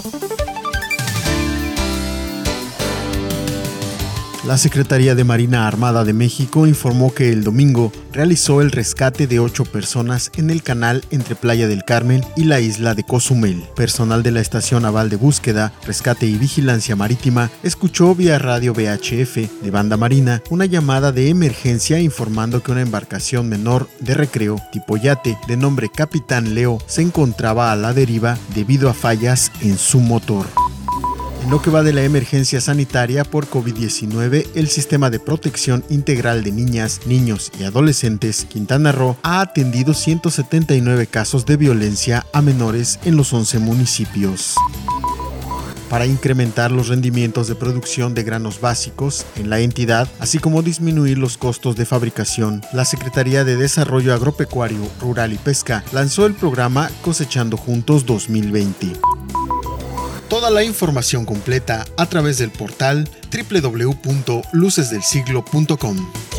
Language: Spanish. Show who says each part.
Speaker 1: Thank you. La Secretaría de Marina Armada de México informó que el domingo realizó el rescate de ocho personas en el canal entre Playa del Carmen y la isla de Cozumel. Personal de la Estación Naval de Búsqueda, Rescate y Vigilancia Marítima escuchó vía radio VHF de banda marina una llamada de emergencia informando que una embarcación menor de recreo tipo yate de nombre Capitán Leo se encontraba a la deriva debido a fallas en su motor. En lo que va de la emergencia sanitaria por COVID-19, el Sistema de Protección Integral de Niñas, Niños y Adolescentes Quintana Roo ha atendido 179 casos de violencia a menores en los 11 municipios para incrementar los rendimientos de producción de granos básicos en la entidad, así como disminuir los costos de fabricación. La Secretaría de Desarrollo Agropecuario, Rural y Pesca lanzó el programa Cosechando Juntos 2020. Toda la información completa a través del portal www.lucesdelsiglo.com.